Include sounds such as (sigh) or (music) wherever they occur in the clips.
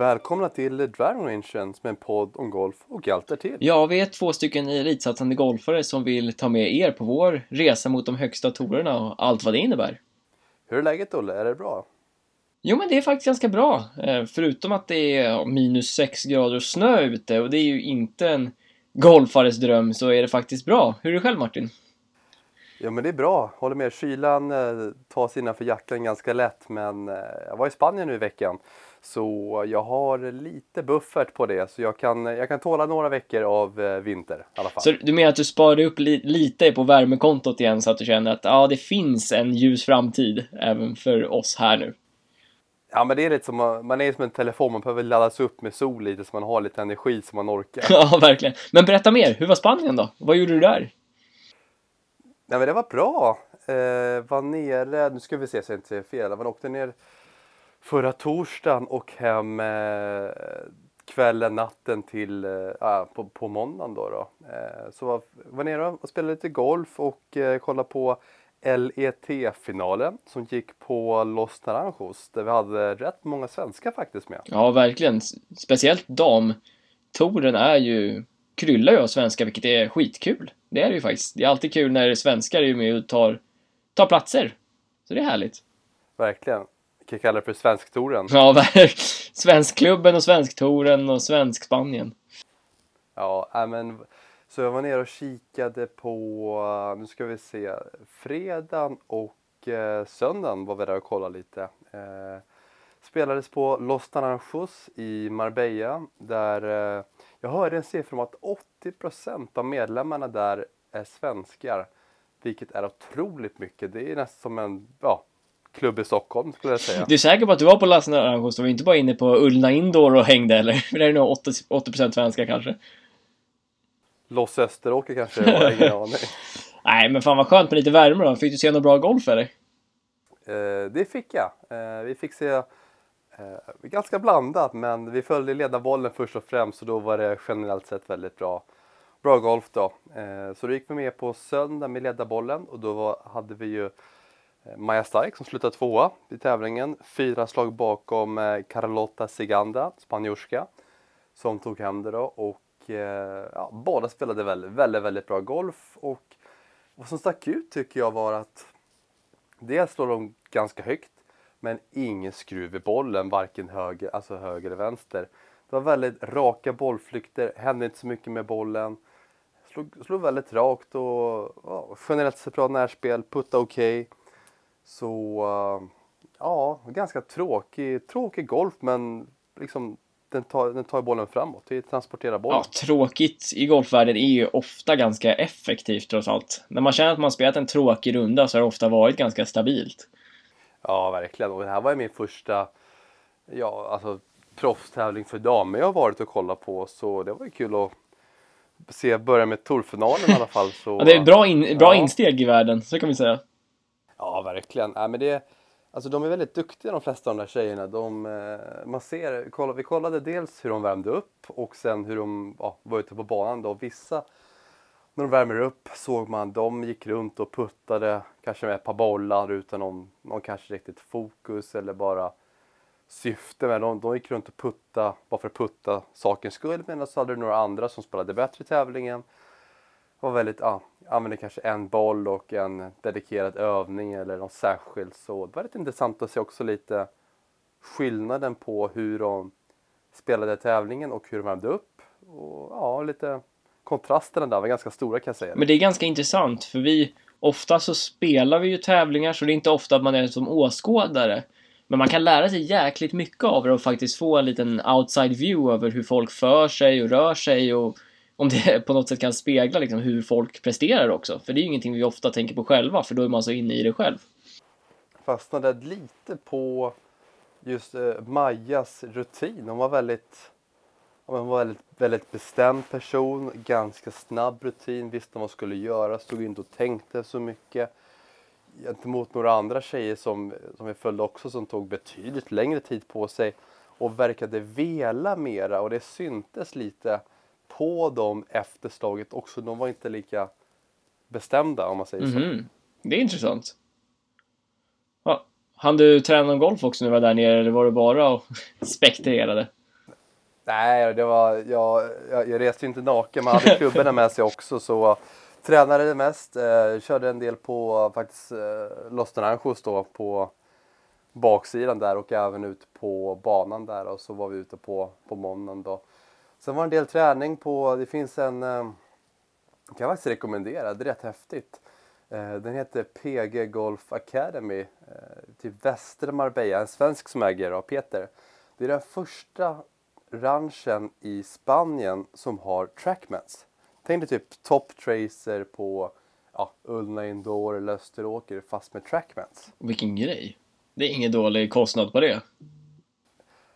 Välkomna till Driving Range som är en podd om golf och allt därtill. Ja, vi är två stycken elitsatsande golfare som vill ta med er på vår resa mot de högsta torerna och allt vad det innebär. Hur är läget Olle? Är det bra? Jo, men det är faktiskt ganska bra. Eh, Förutom att det är minus 6 grader och snö ute och det är ju inte en golfares dröm så är det faktiskt bra. Hur är det själv Martin? Ja men det är bra, håller med. Kylan eh, tas innanför jackan ganska lätt men eh, jag var i Spanien nu i veckan. Så jag har lite buffert på det så jag kan, jag kan tåla några veckor av eh, vinter i alla fall. Så du menar att du sparade upp li lite på värmekontot igen så att du känner att ja, det finns en ljus framtid även för oss här nu? Ja men det är lite som, man är som en telefon, man behöver laddas upp med sol lite så man har lite energi så man orkar. (laughs) Ja, verkligen. Men berätta mer, hur var Spanien då? Vad gjorde du där? Nej men det var bra. Eh, var nere, nu ska vi se så jag inte säger fel, man åkte ner förra torsdagen och hem eh, kvällen, natten till eh, ah, på, på måndagen då. då. Eh, så var, var nere och spelade lite golf och eh, kollade på LET-finalen som gick på Los Naranjos där vi hade rätt många svenskar faktiskt med. Ja, verkligen. Speciellt damtouren är ju kryllar ju av svenskar, vilket är skitkul. Det är det ju faktiskt. Det är alltid kul när svenskar är med och tar, tar platser. Så det är härligt. Verkligen. Vi kan kalla det för Svensktouren. Ja, Svenskklubben och Svensktouren och Svensk-Spanien. Ja, men så jag var nere och kikade på, nu ska vi se, fredagen och eh, söndagen var vi där och kollade lite. Eh, spelades på Los Naranjos i Marbella där eh, jag hörde en siffra om att 80% av medlemmarna där är svenskar. Vilket är otroligt mycket. Det är nästan som en ja, klubb i Stockholm skulle jag säga. Du är säker på att du var på Los Naranjos och inte bara inne på Ullna Indoor och hängde eller? (laughs) För det är nog 80%, 80 svenskar kanske. Los Österåker kanske, jag har ingen aning. (laughs) Nej, men fan vad skönt med lite värme då. Fick du se något bra golf eller? Eh, det fick jag. Eh, vi fick se eh, ganska blandat, men vi följde ledarbollen först och främst och då var det generellt sett väldigt bra, bra golf då. Eh, så då gick vi med på söndag med ledarbollen och då var, hade vi ju eh, Maja Stark som slutade tvåa i tävlingen. Fyra slag bakom eh, Carlota Siganda, spanjorska, som tog hem det då. Och Eh, ja, båda spelade väldigt, väldigt, väldigt bra golf och vad som stack ut tycker jag var att dels slår de ganska högt men ingen skruv i bollen, varken höger, alltså höger eller vänster. Det var väldigt raka bollflykter, hände inte så mycket med bollen. Slog, slog väldigt rakt och ja, generellt sett bra närspel, putta okej. Okay. Så uh, ja, ganska tråkig, tråkig golf men liksom den tar, den tar bollen framåt, vi transporterar bollen. Ja, tråkigt i golfvärlden är ju ofta ganska effektivt trots allt. När man känner att man spelat en tråkig runda så har det ofta varit ganska stabilt. Ja, verkligen. Och det här var ju min första, ja, alltså proffstävling för damer jag har varit och kollat på, så det var ju kul att se, börja med Torfinalen i alla fall. Så, ja, det är bra, in, bra ja. insteg i världen, så kan vi säga. Ja, verkligen. Ja, men det Alltså de är väldigt duktiga de flesta av de där tjejerna. De, eh, man ser, vi kollade dels hur de värmde upp och sen hur de ja, var ute på banan. Då. Vissa, när de värmer upp såg man de gick runt och puttade kanske med ett par bollar utan någon, någon kanske riktigt fokus eller bara syfte med de, de gick runt och putta bara för att putta sakens skull medan så hade du några andra som spelade bättre i tävlingen var väldigt, ja, använde kanske en boll och en dedikerad övning eller något särskilt. Så det var lite intressant att se också lite skillnaden på hur de spelade tävlingen och hur de värmde upp. Och ja, lite kontrasterna där var ganska stora kan jag säga. Men det är ganska intressant för vi, ofta så spelar vi ju tävlingar så det är inte ofta att man är som åskådare. Men man kan lära sig jäkligt mycket av det och faktiskt få en liten outside view över hur folk för sig och rör sig och om det (laughs) på något sätt kan spegla liksom hur folk presterar också. För det är ju ingenting vi ofta tänker på själva, för då är man så inne i det själv. Fastnade lite på just eh, Majas rutin. Hon var väldigt hon var väldigt, väldigt bestämd person, ganska snabb rutin, visste vad man skulle göra, stod inte och tänkte så mycket. Gentemot några andra tjejer som, som vi följde också som tog betydligt längre tid på sig och verkade vela mera och det syntes lite på dem efter slaget också. De var inte lika bestämda om man säger mm -hmm. så. Mhm. Det är intressant. Ja. Hann du träna någon golf också när du var där nere eller var det bara och (laughs) spektrerade? Nej, det var, jag, jag, jag reste ju inte naken, man hade klubborna med sig också så tränade det mest. Eh, körde en del på faktiskt eh, Los Naranjos då på baksidan där och även ut på banan där och så var vi ute på, på måndagen då. Sen var det en del träning på, det finns en, eh, kan jag faktiskt rekommendera, det är rätt häftigt. Eh, den heter PG Golf Academy eh, till Västra Marbella, en svensk som äger då, Peter. Det är den första ranchen i Spanien som har trackmans. Tänk dig typ Top Tracer på ja, Ullna Indoor eller Österåker fast med trackmans. Vilken grej. Det är ingen dålig kostnad på det.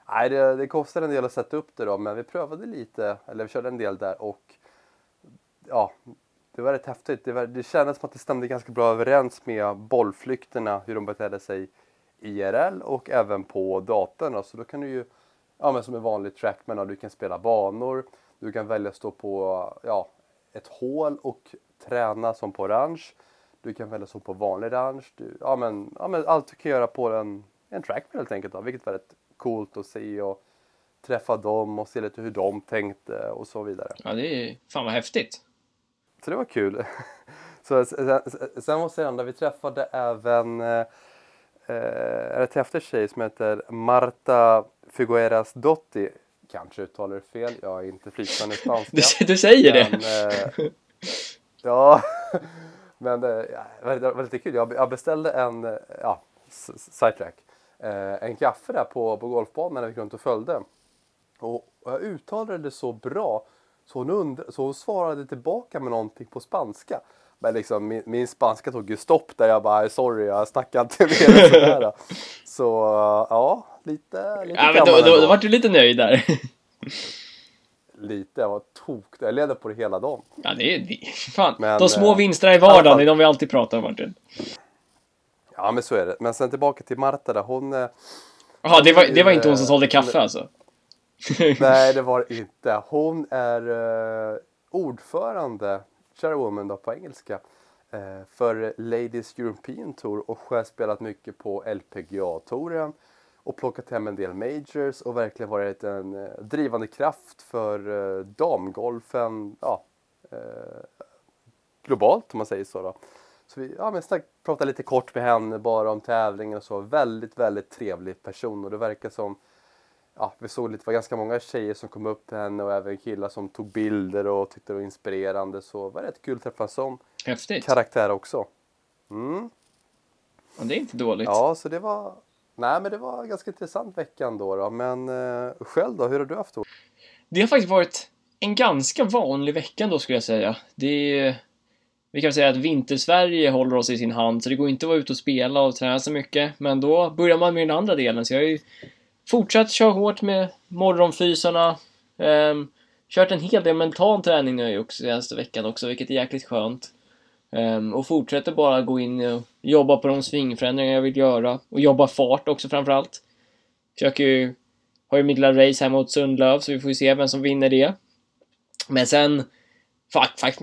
Nej, det, det kostar en del att sätta upp det då, men vi prövade lite, eller vi körde en del där och ja, det var rätt häftigt. Det, var, det kändes som att det stämde ganska bra överens med bollflykterna, hur de betedde sig IRL och även på datorn. Så då kan du ju, ja men som en vanlig trackman, du kan spela banor, du kan välja att stå på ja, ett hål och träna som på orange. Du kan välja som på vanlig orange. Du, ja, men, ja, men allt du kan göra på en, en trackman helt enkelt. Då, vilket var rätt coolt att se och träffa dem och se lite hur de tänkte och så vidare. Ja, det är fan vad häftigt. Så det var kul. (laughs) Så, sen, sen måste jag ändå, vi träffade även eh, eh ett häftig tjej som heter Marta Figueras Dotti. Kanske uttalar det fel, jag är inte flytande spanska. Du, säger men, det? Eh, ja, (laughs) men eh, det var lite kul. Jag beställde en, eh, ja, sidetrack. Eh, en kaffe där på, på golfbanan när vi gick runt och följde. Och, och jag uttalade det så bra så hon, undra, så hon svarade tillbaka med någonting på spanska. Men liksom, min, min spanska tog ju stopp där jag bara sorry jag snackar inte mer sådär. (laughs) Så ja, lite, lite Ja men då, då, då vart du lite nöjd där. lite, jag var tok Jag ledde på det hela dagen. Ja det är, fan. Men, de små eh, vinsterna i vardagen, det är de vi alltid pratar om Martin. Ja men så är det. Men sen tillbaka till Marta där, hon... Eh, Jaha, det var, det var inte hon som sålde kaffe alltså? (laughs) Nej, det var det inte. Hon är uh, ordförande, chairwoman då på engelska, uh, för Ladies European Tour och har spelat mycket på LPGA-touren och plockat hem en del majors och verkligen varit en uh, drivande kraft för uh, damgolfen ja, globalt om man säger så. Då. Så vi ja, men pratade lite kort med henne bara om tävlingen och så. Väldigt, väldigt trevlig person och det verkar som ja, vi såg lite, det var ganska många tjejer som kom upp till henne och även killar som tog bilder och tyckte det var inspirerande. Så det var rätt kul att träffa en sån Häftigt. karaktär också. Mm. Ja, det är inte dåligt. Ja, så det var, nej men det var en ganska intressant vecka ändå då. Men eh, själv då, hur har du haft det? Det har faktiskt varit en ganska vanlig vecka då skulle jag säga. Det är, vi kan säga att Vintersverige håller oss i sin hand, så det går inte att vara ute och spela och träna så mycket. Men då börjar man med den andra delen, så jag har ju fortsatt köra hårt med morgonfysarna. Um, kört en hel del mental träning nu också senaste veckan också, vilket är jäkligt skönt. Um, och fortsätter bara gå in och jobba på de svingförändringar jag vill göra. Och jobba fart också framförallt. Försöker ju, har ju mitt lilla race här mot Sundlöv, så vi får ju se vem som vinner det. Men sen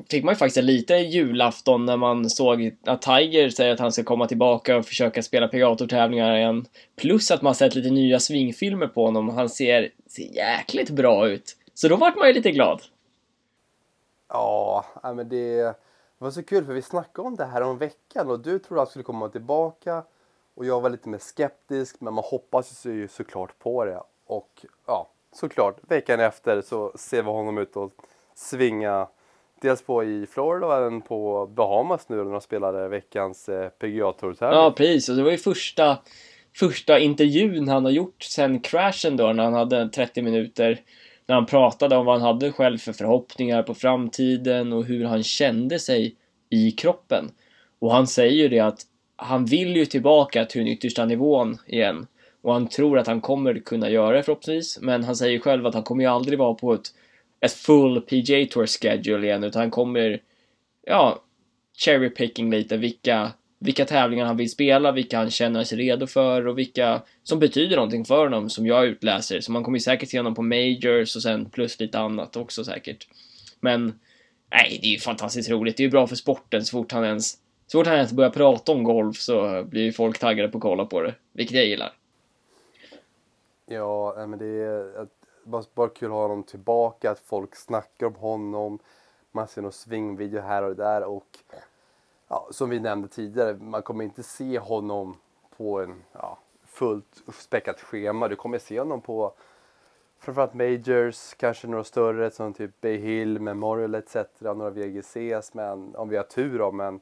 fick man ju faktiskt lite julafton när man såg att Tiger säger att han ska komma tillbaka och försöka spela PGA-tävlingar igen. Plus att man sett lite nya svingfilmer på honom och han ser, ser jäkligt bra ut. Så då vart man ju lite glad. Ja, men det det var så kul för vi snackade om det här om veckan och du trodde att han skulle komma tillbaka och jag var lite mer skeptisk men man hoppas ju såklart på det. Och ja, såklart, veckan efter så ser vi honom ut och svinga dels på i Florida och även på Bahamas nu när de spelade veckans eh, PGA Tour Ja precis, och det var ju första, första intervjun han har gjort sen crashen då när han hade 30 minuter när han pratade om vad han hade själv för förhoppningar på framtiden och hur han kände sig i kroppen. Och han säger ju det att han vill ju tillbaka till den yttersta nivån igen. Och han tror att han kommer kunna göra det förhoppningsvis. Men han säger själv att han kommer ju aldrig vara på ett ett full PJ Tour schedule igen utan han kommer ja, cherry picking lite vilka, vilka tävlingar han vill spela, vilka han känner sig redo för och vilka som betyder någonting för honom som jag utläser. Så man kommer säkert se honom på majors och sen plus lite annat också säkert. Men nej, det är ju fantastiskt roligt. Det är ju bra för sporten så fort han ens så fort han ens börjar prata om golf så blir ju folk taggade på att kolla på det, vilket jag gillar. Ja, men det är bara, bara kul att ha honom tillbaka, att folk snackar om honom. Man ser någon svingvideo här och där och ja, som vi nämnde tidigare, man kommer inte se honom på en ja, fullt späckat schema. Du kommer se honom på framförallt majors, kanske några större som typ Bay Hill, Memorial etc. Några VGCs, men om vi har tur då, men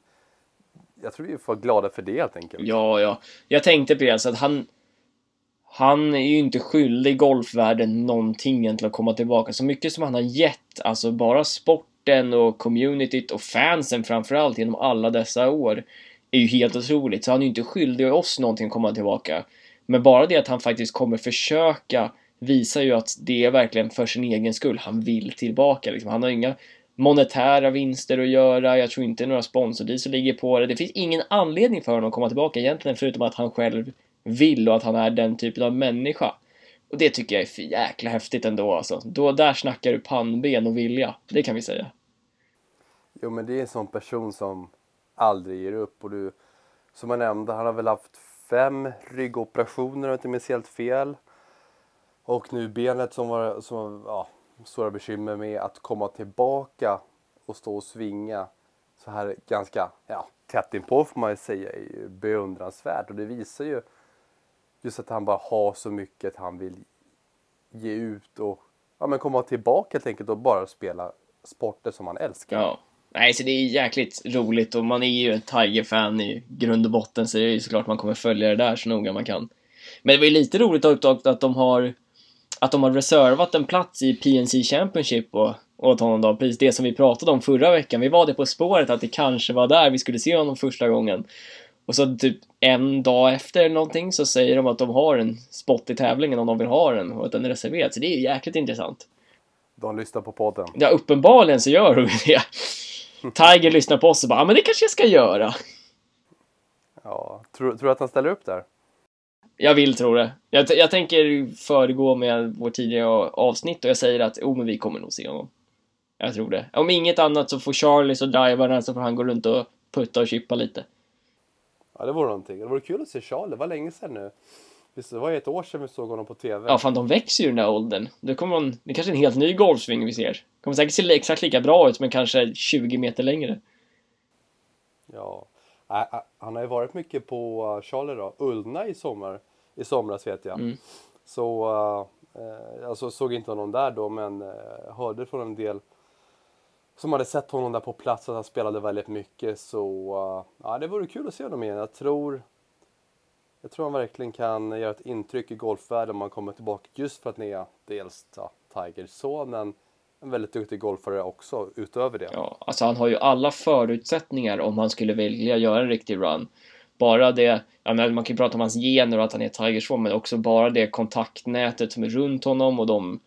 jag tror vi får vara glada för det helt enkelt. Ja, ja. Jag tänkte på det, så att han... Han är ju inte skyldig golfvärlden någonting egentligen att komma tillbaka. Så mycket som han har gett, alltså bara sport sporten och communityt och fansen framförallt genom alla dessa år är ju helt otroligt. Så han är ju inte skyldig oss någonting att komma tillbaka. Men bara det att han faktiskt kommer försöka visar ju att det är verkligen för sin egen skull han vill tillbaka. Liksom. Han har inga monetära vinster att göra, jag tror inte några sponsordeals som ligger på det. Det finns ingen anledning för honom att komma tillbaka egentligen förutom att han själv vill och att han är den typen av människa. Och det tycker jag är för jäkla häftigt ändå alltså. Då, där snackar du pannben och vilja, det kan vi säga. Jo men det är en sån person som aldrig ger upp och du, som jag nämnde, han har väl haft fem ryggoperationer om jag inte minns helt fel. Och nu benet som var, som ja, stora bekymmer med att komma tillbaka och stå och svinga så här ganska ja, tätt inpå får man ju säga är ju beundransvärt och det visar ju just att han bara har så mycket han vill ge ut och ja, men komma tillbaka helt enkelt och bara spela sporter som han älskar. Ja. Nej, så det är jäkligt roligt och man är ju ett Tiger-fan i grund och botten så det är ju såklart man kommer följa det där så noga man kan. Men det var ju lite roligt att, att de har att de har reservat en plats i PNC Championship och, åt honom då, precis det som vi pratade om förra veckan. Vi var det på spåret att det kanske var där vi skulle se honom första gången. Och så typ en dag efter någonting så säger de att de har en spot i tävlingen om de vill ha den och att den är reserverad. Så det är ju jäkligt intressant. De lyssnar på podden. Ja, uppenbarligen så gör de det. Tiger lyssnar på oss och bara, ja men det kanske jag ska göra. Ja, tror, tror du att han ställer upp där? Jag vill tro det. Jag, jag tänker föregå med vårt tidigare avsnitt och jag säger att oh, men vi kommer nog se honom. Jag tror det. Om inget annat så får Charlie så driva så får han gå runt och putta och chippa lite. Ja, det vore någonting. Det vore kul att se Charlie. Det var länge sedan nu. Visst, det var ett år sedan vi såg honom på TV. Ja, fan de växer ju i den där åldern. Det kommer en, det är kanske en helt ny golfsving vi ser. kommer säkert se exakt lika bra ut, men kanske 20 meter längre. Ja. Han har ju varit mycket på uh, Charlie då. Ullna i sommar i somras vet jag. Mm. Så eh, alltså såg inte honom där då men eh, hörde från en del som hade sett honom där på plats att han spelade väldigt mycket så uh, ja, det vore kul att se honom igen. Jag tror jag tror han verkligen kan göra ett intryck i golfvärlden om han kommer tillbaka just för att ni är dels ja, Tigers son men en väldigt duktig golfare också utöver det. Ja, alltså han har ju alla förutsättningar om han skulle vilja göra en riktig run bara det, ja, men man kan ju prata om hans gener och att han är Tigers men också bara det kontaktnätet som är runt honom och de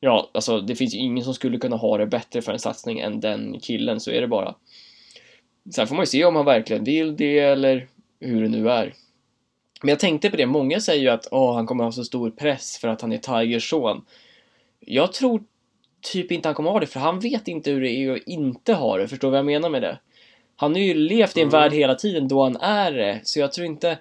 Ja, alltså det finns ju ingen som skulle kunna ha det bättre för en satsning än den killen, så är det bara. Sen får man ju se om han verkligen vill det eller hur det nu är. Men jag tänkte på det, många säger ju att åh, han kommer ha så stor press för att han är Tigers son. Jag tror typ inte han kommer ha det, för han vet inte hur det är att inte ha det, förstår du vad jag menar med det? Han har ju levt i en mm. värld hela tiden då han är det, så jag tror inte...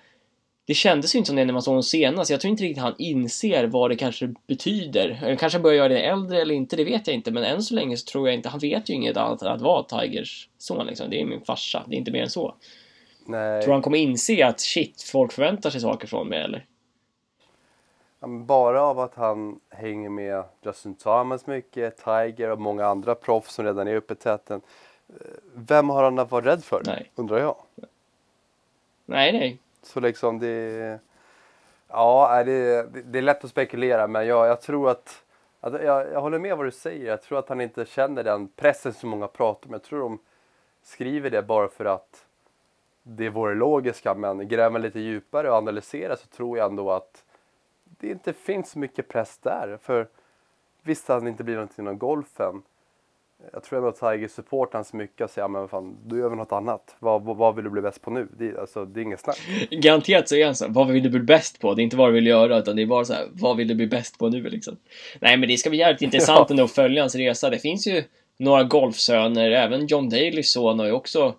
Det kändes ju inte som det när man såg honom senast. Jag tror inte riktigt han inser vad det kanske betyder. Eller kanske börjar göra det äldre eller inte, det vet jag inte. Men än så länge så tror jag inte... Han vet ju inget annat än att vara Tigers son liksom. Det är min farsa, det är inte mer än så. Nej. Tror han kommer inse att shit, folk förväntar sig saker från mig eller? Bara av att han hänger med Justin Thomas mycket, Tiger och många andra proffs som redan är uppe i täten vem har han att vara rädd för? Nej. Undrar jag. Nej, nej. Så liksom det... Ja, det, det är lätt att spekulera men jag, jag tror att... att jag, jag håller med vad du säger. Jag tror att han inte känner den pressen som många pratar om. Jag tror de skriver det bara för att det vore logiska men gräver man lite djupare och analyserar så tror jag ändå att det inte finns så mycket press där. För visst hade han inte blivit någonting inom golfen jag tror att Tiger supportar så mycket och säger men fan, du gör väl något annat. Vad, vad vill du bli bäst på nu? Det, alltså, det är inget snack. Garanterat så är han så vad vill du bli bäst på? Det är inte vad du vill göra, utan det är bara så här, vad vill du bli bäst på nu liksom? Nej, men det ska bli jävligt intressant ja. ändå att följa hans resa. Det finns ju några golfsöner, även John Dalys son har ju också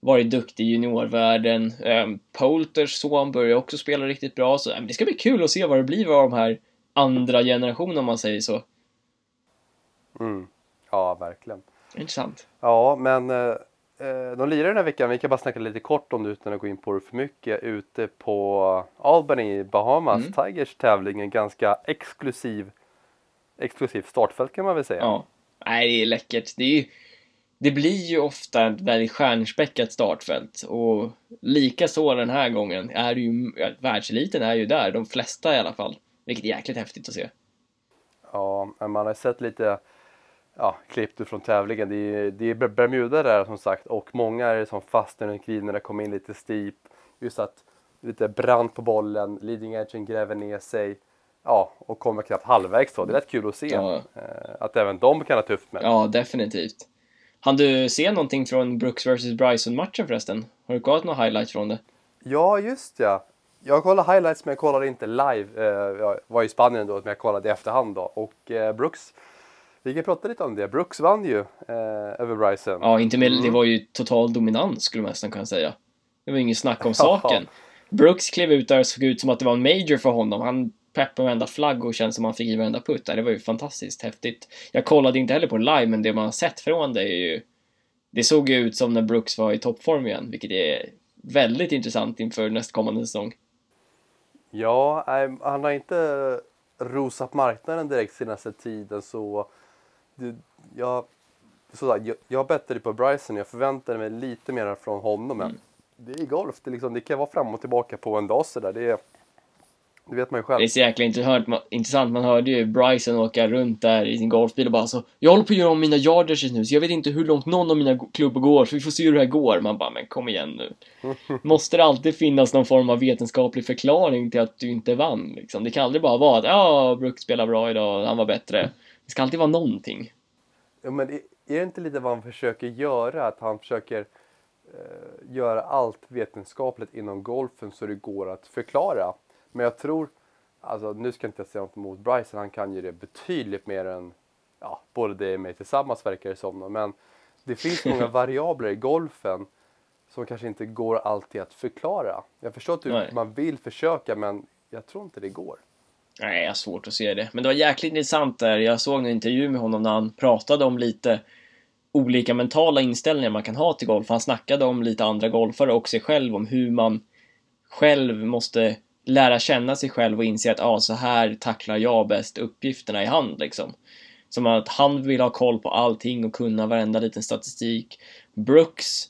varit duktig i juniorvärlden. Um, Poulters son börjar också spela riktigt bra, så det ska bli kul att se vad det blir av de här andra generation om man säger så. Mm. Ja, verkligen. Intressant. Ja, men eh, eh, de lirar den här veckan, vi kan bara snacka lite kort om det utan att gå in på det för mycket, ute på Albany i Bahamas, Mm. Tigers tävling, en ganska exklusiv, exklusivt startfält kan man väl säga. Ja. Nej, det är läckert. Det, är ju, det blir ju ofta ett väldigt stjärnspäckat startfält och lika så den här gången är ju, världseliten är ju där, de flesta i alla fall. Vilket är jäkligt häftigt att se. Ja, man har sett lite ja, klipp från tävlingen. Det är, det är Bermuda där som sagt och många är som green när det kommer in lite steep. Just att lite brant på bollen, leading edgen gräver ner sig. Ja, och kommer knappt halvvägs då. Det är rätt kul att se Ja. eh, att även de kan ha tufft med. Ja, definitivt. Han du se någonting från Brooks vs Bryson-matchen förresten? Har du kollat några highlights från det? Ja, just ja. Jag kollade highlights men jag kollade inte live. Eh, Jag var i Spanien då, men jag kollade i efterhand då. Och eh, Brooks, vi kan prata lite om det. Brooks vann ju eh, över Bryson. Ja, inte med, Mm. det var ju total dominans skulle man nästan kunna säga. Det var inget snack om (laughs) saken. Brooks klev ut där och såg ut som att det var en major för honom. Han peppade varenda flagg och kände som att han fick i varenda putt. Det var ju fantastiskt häftigt. Jag kollade inte heller på live, men det man har sett från det är ju... Det såg ju ut som när Brooks var i toppform igen, vilket är väldigt intressant inför nästkommande säsong. Ja, han har inte rosat marknaden direkt senaste tiden så det, jag, sådär, jag, jag bettade på Bryson, jag förväntade mig lite mer från honom men Mm. det är golf, det, liksom, det kan vara fram och tillbaka på en dag sådär. Det, det vet man ju själv. Det är så jäkla intressant. Man hörde ju Bryson åka runt där i sin golfbil och bara så Jag håller på att göra om mina yarders just nu, så jag vet inte hur långt någon av mina klubbor går, så vi får se hur det här går. Man bara, men kom igen nu. (laughs) Måste det alltid finnas någon form av vetenskaplig förklaring till att du inte vann? Liksom? Det kan aldrig bara vara att ja, Brooks spelar bra idag, han var bättre. Det ska alltid vara någonting. Ja, men är, det inte lite vad han försöker göra? Att han försöker eh, göra allt vetenskapligt inom golfen så det går att förklara. Men jag tror, alltså nu ska jag inte säga något emot Bryson, han kan ju det betydligt mer än ja, både det och mig tillsammans verkar det som. Men det finns (laughs) många variabler i golfen som kanske inte går alltid att förklara. Jag förstår att du, Nej. man vill försöka men jag tror inte det går. Nej, jag har svårt att se det. Men det var jäkligt intressant där. Jag såg en intervju med honom när han pratade om lite olika mentala inställningar man kan ha till golf. Han snackade om lite andra golfare och sig själv, om hur man själv måste lära känna sig själv och inse att ah, så här tacklar jag bäst uppgifterna i hand liksom. Som att han vill ha koll på allting och kunna varenda liten statistik. Brooks,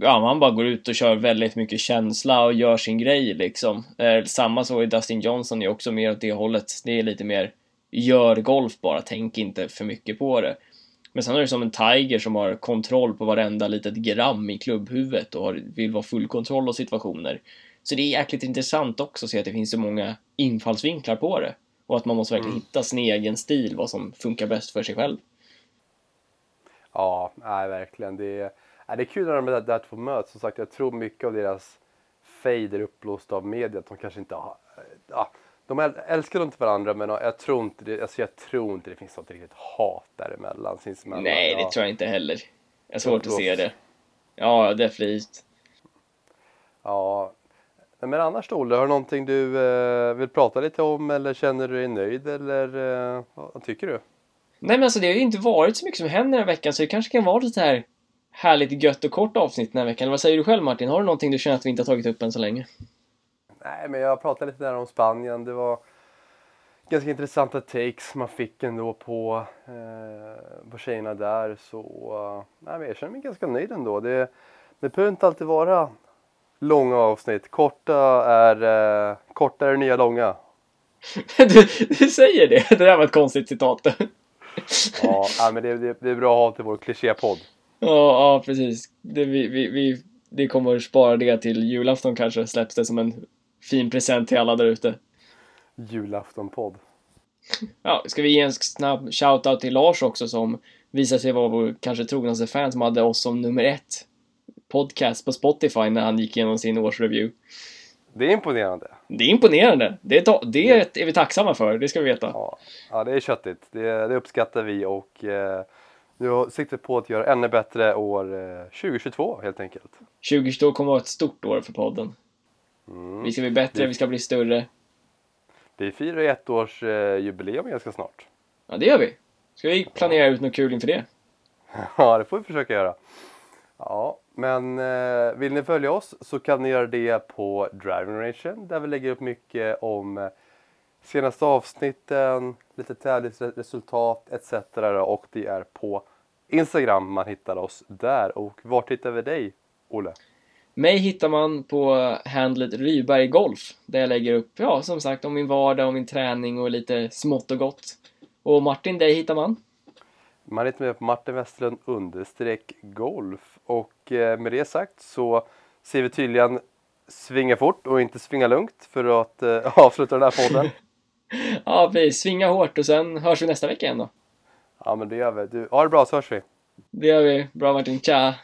ja, han bara går ut och kör väldigt mycket känsla och gör sin grej liksom. Eh, samma så är Dustin Johnson är också mer åt det hållet. Det är lite mer gör golf bara, tänk inte för mycket på det. Men sen är det som en Tiger som har kontroll på varenda litet gram i klubbhuvudet och har, vill vara full kontroll av situationer. Så det är jäkligt intressant också att se att det finns så många infallsvinklar på det. Och att man måste verkligen Mm. hitta sin egen stil, vad som funkar bäst för sig själv. Ja, nej, verkligen. Det är, nej, det är kul när de där, där två möts. Som sagt, jag tror mycket av deras fade är uppblåst av media. Att de kanske inte har... Ja, de äl- älskar inte varandra men jag tror inte det, alltså jag tror inte det finns något riktigt hat däremellan. Sinsemellan. Nej, det ja. tror jag inte heller. Jag har svårt att se det. Ja, definitivt. Ja. Men annars då, Olle, har du någonting du eh, vill prata lite om eller känner du dig nöjd eller eh, vad tycker du? Nej men alltså det har ju inte varit så mycket som händer den här veckan så det kanske kan vara lite här härligt gött och kort avsnitt den här veckan. Eller vad säger du själv Martin? Har du någonting du känner att vi inte har tagit upp än så länge? Nej, men jag pratade lite där om Spanien. Det var ganska intressanta takes man fick ändå på, eh, på tjejerna där. Så eh, nej, men jag känner mig ganska nöjd ändå. Det, det behöver inte alltid vara långa avsnitt. Korta är, eh, korta är nya långa. (laughs) du, du säger det! Det där var ett konstigt citat. Ja, men det, det, det är bra att ha till vår klichépodd. Ja, ja precis. Det, vi, vi, vi, det kommer att spara det till julafton kanske, släpps det som en fin present till alla där ute. Julaftonpodd. Ja, ska vi ge en snabb shoutout till Lars också som visar sig vara vår kanske trognaste fan som hade oss som nummer ett podcast på Spotify när han gick igenom sin årsreview. Det är imponerande. Det är imponerande. Det, är ta- det är vi tacksamma för, det ska vi veta. Ja, ja det är köttigt. Det, det uppskattar vi och eh, har siktet på att göra ännu bättre år eh, 2022 helt enkelt. 2022 kommer att vara ett stort år för podden. Mm. Vi ska bli bättre, Det- vi ska bli större. Vi firar ett års eh, jubileum ganska snart. Ja, det gör vi. Ska vi planera ut något kul inför det? (laughs) Ja, det får vi försöka göra. Ja, men eh, vill ni följa oss så kan ni göra det på Driving Nation där vi lägger upp mycket om eh, senaste avsnitten, lite tävlingsresultat etc. Och det är på Instagram man hittar oss där. Och vart hittar vi dig, Olle? Mig hittar man på handlet Ryberg Golf där jag lägger upp, ja som sagt, om min vardag, om min träning och lite smått och gott. Och Martin, dig hittar man? Man hittar mig på Martin Westerlund understreck golf. Och eh, med det sagt så ser vi tydligen svinga fort och inte svinga lugnt för att eh, (laughs) avsluta den här podden. Ja, precis. Svinga hårt och sen hörs vi nästa vecka igen då. Ja, men det gör vi. Du, ha det bra så hörs vi. Det gör vi. Bra Martin. Tja!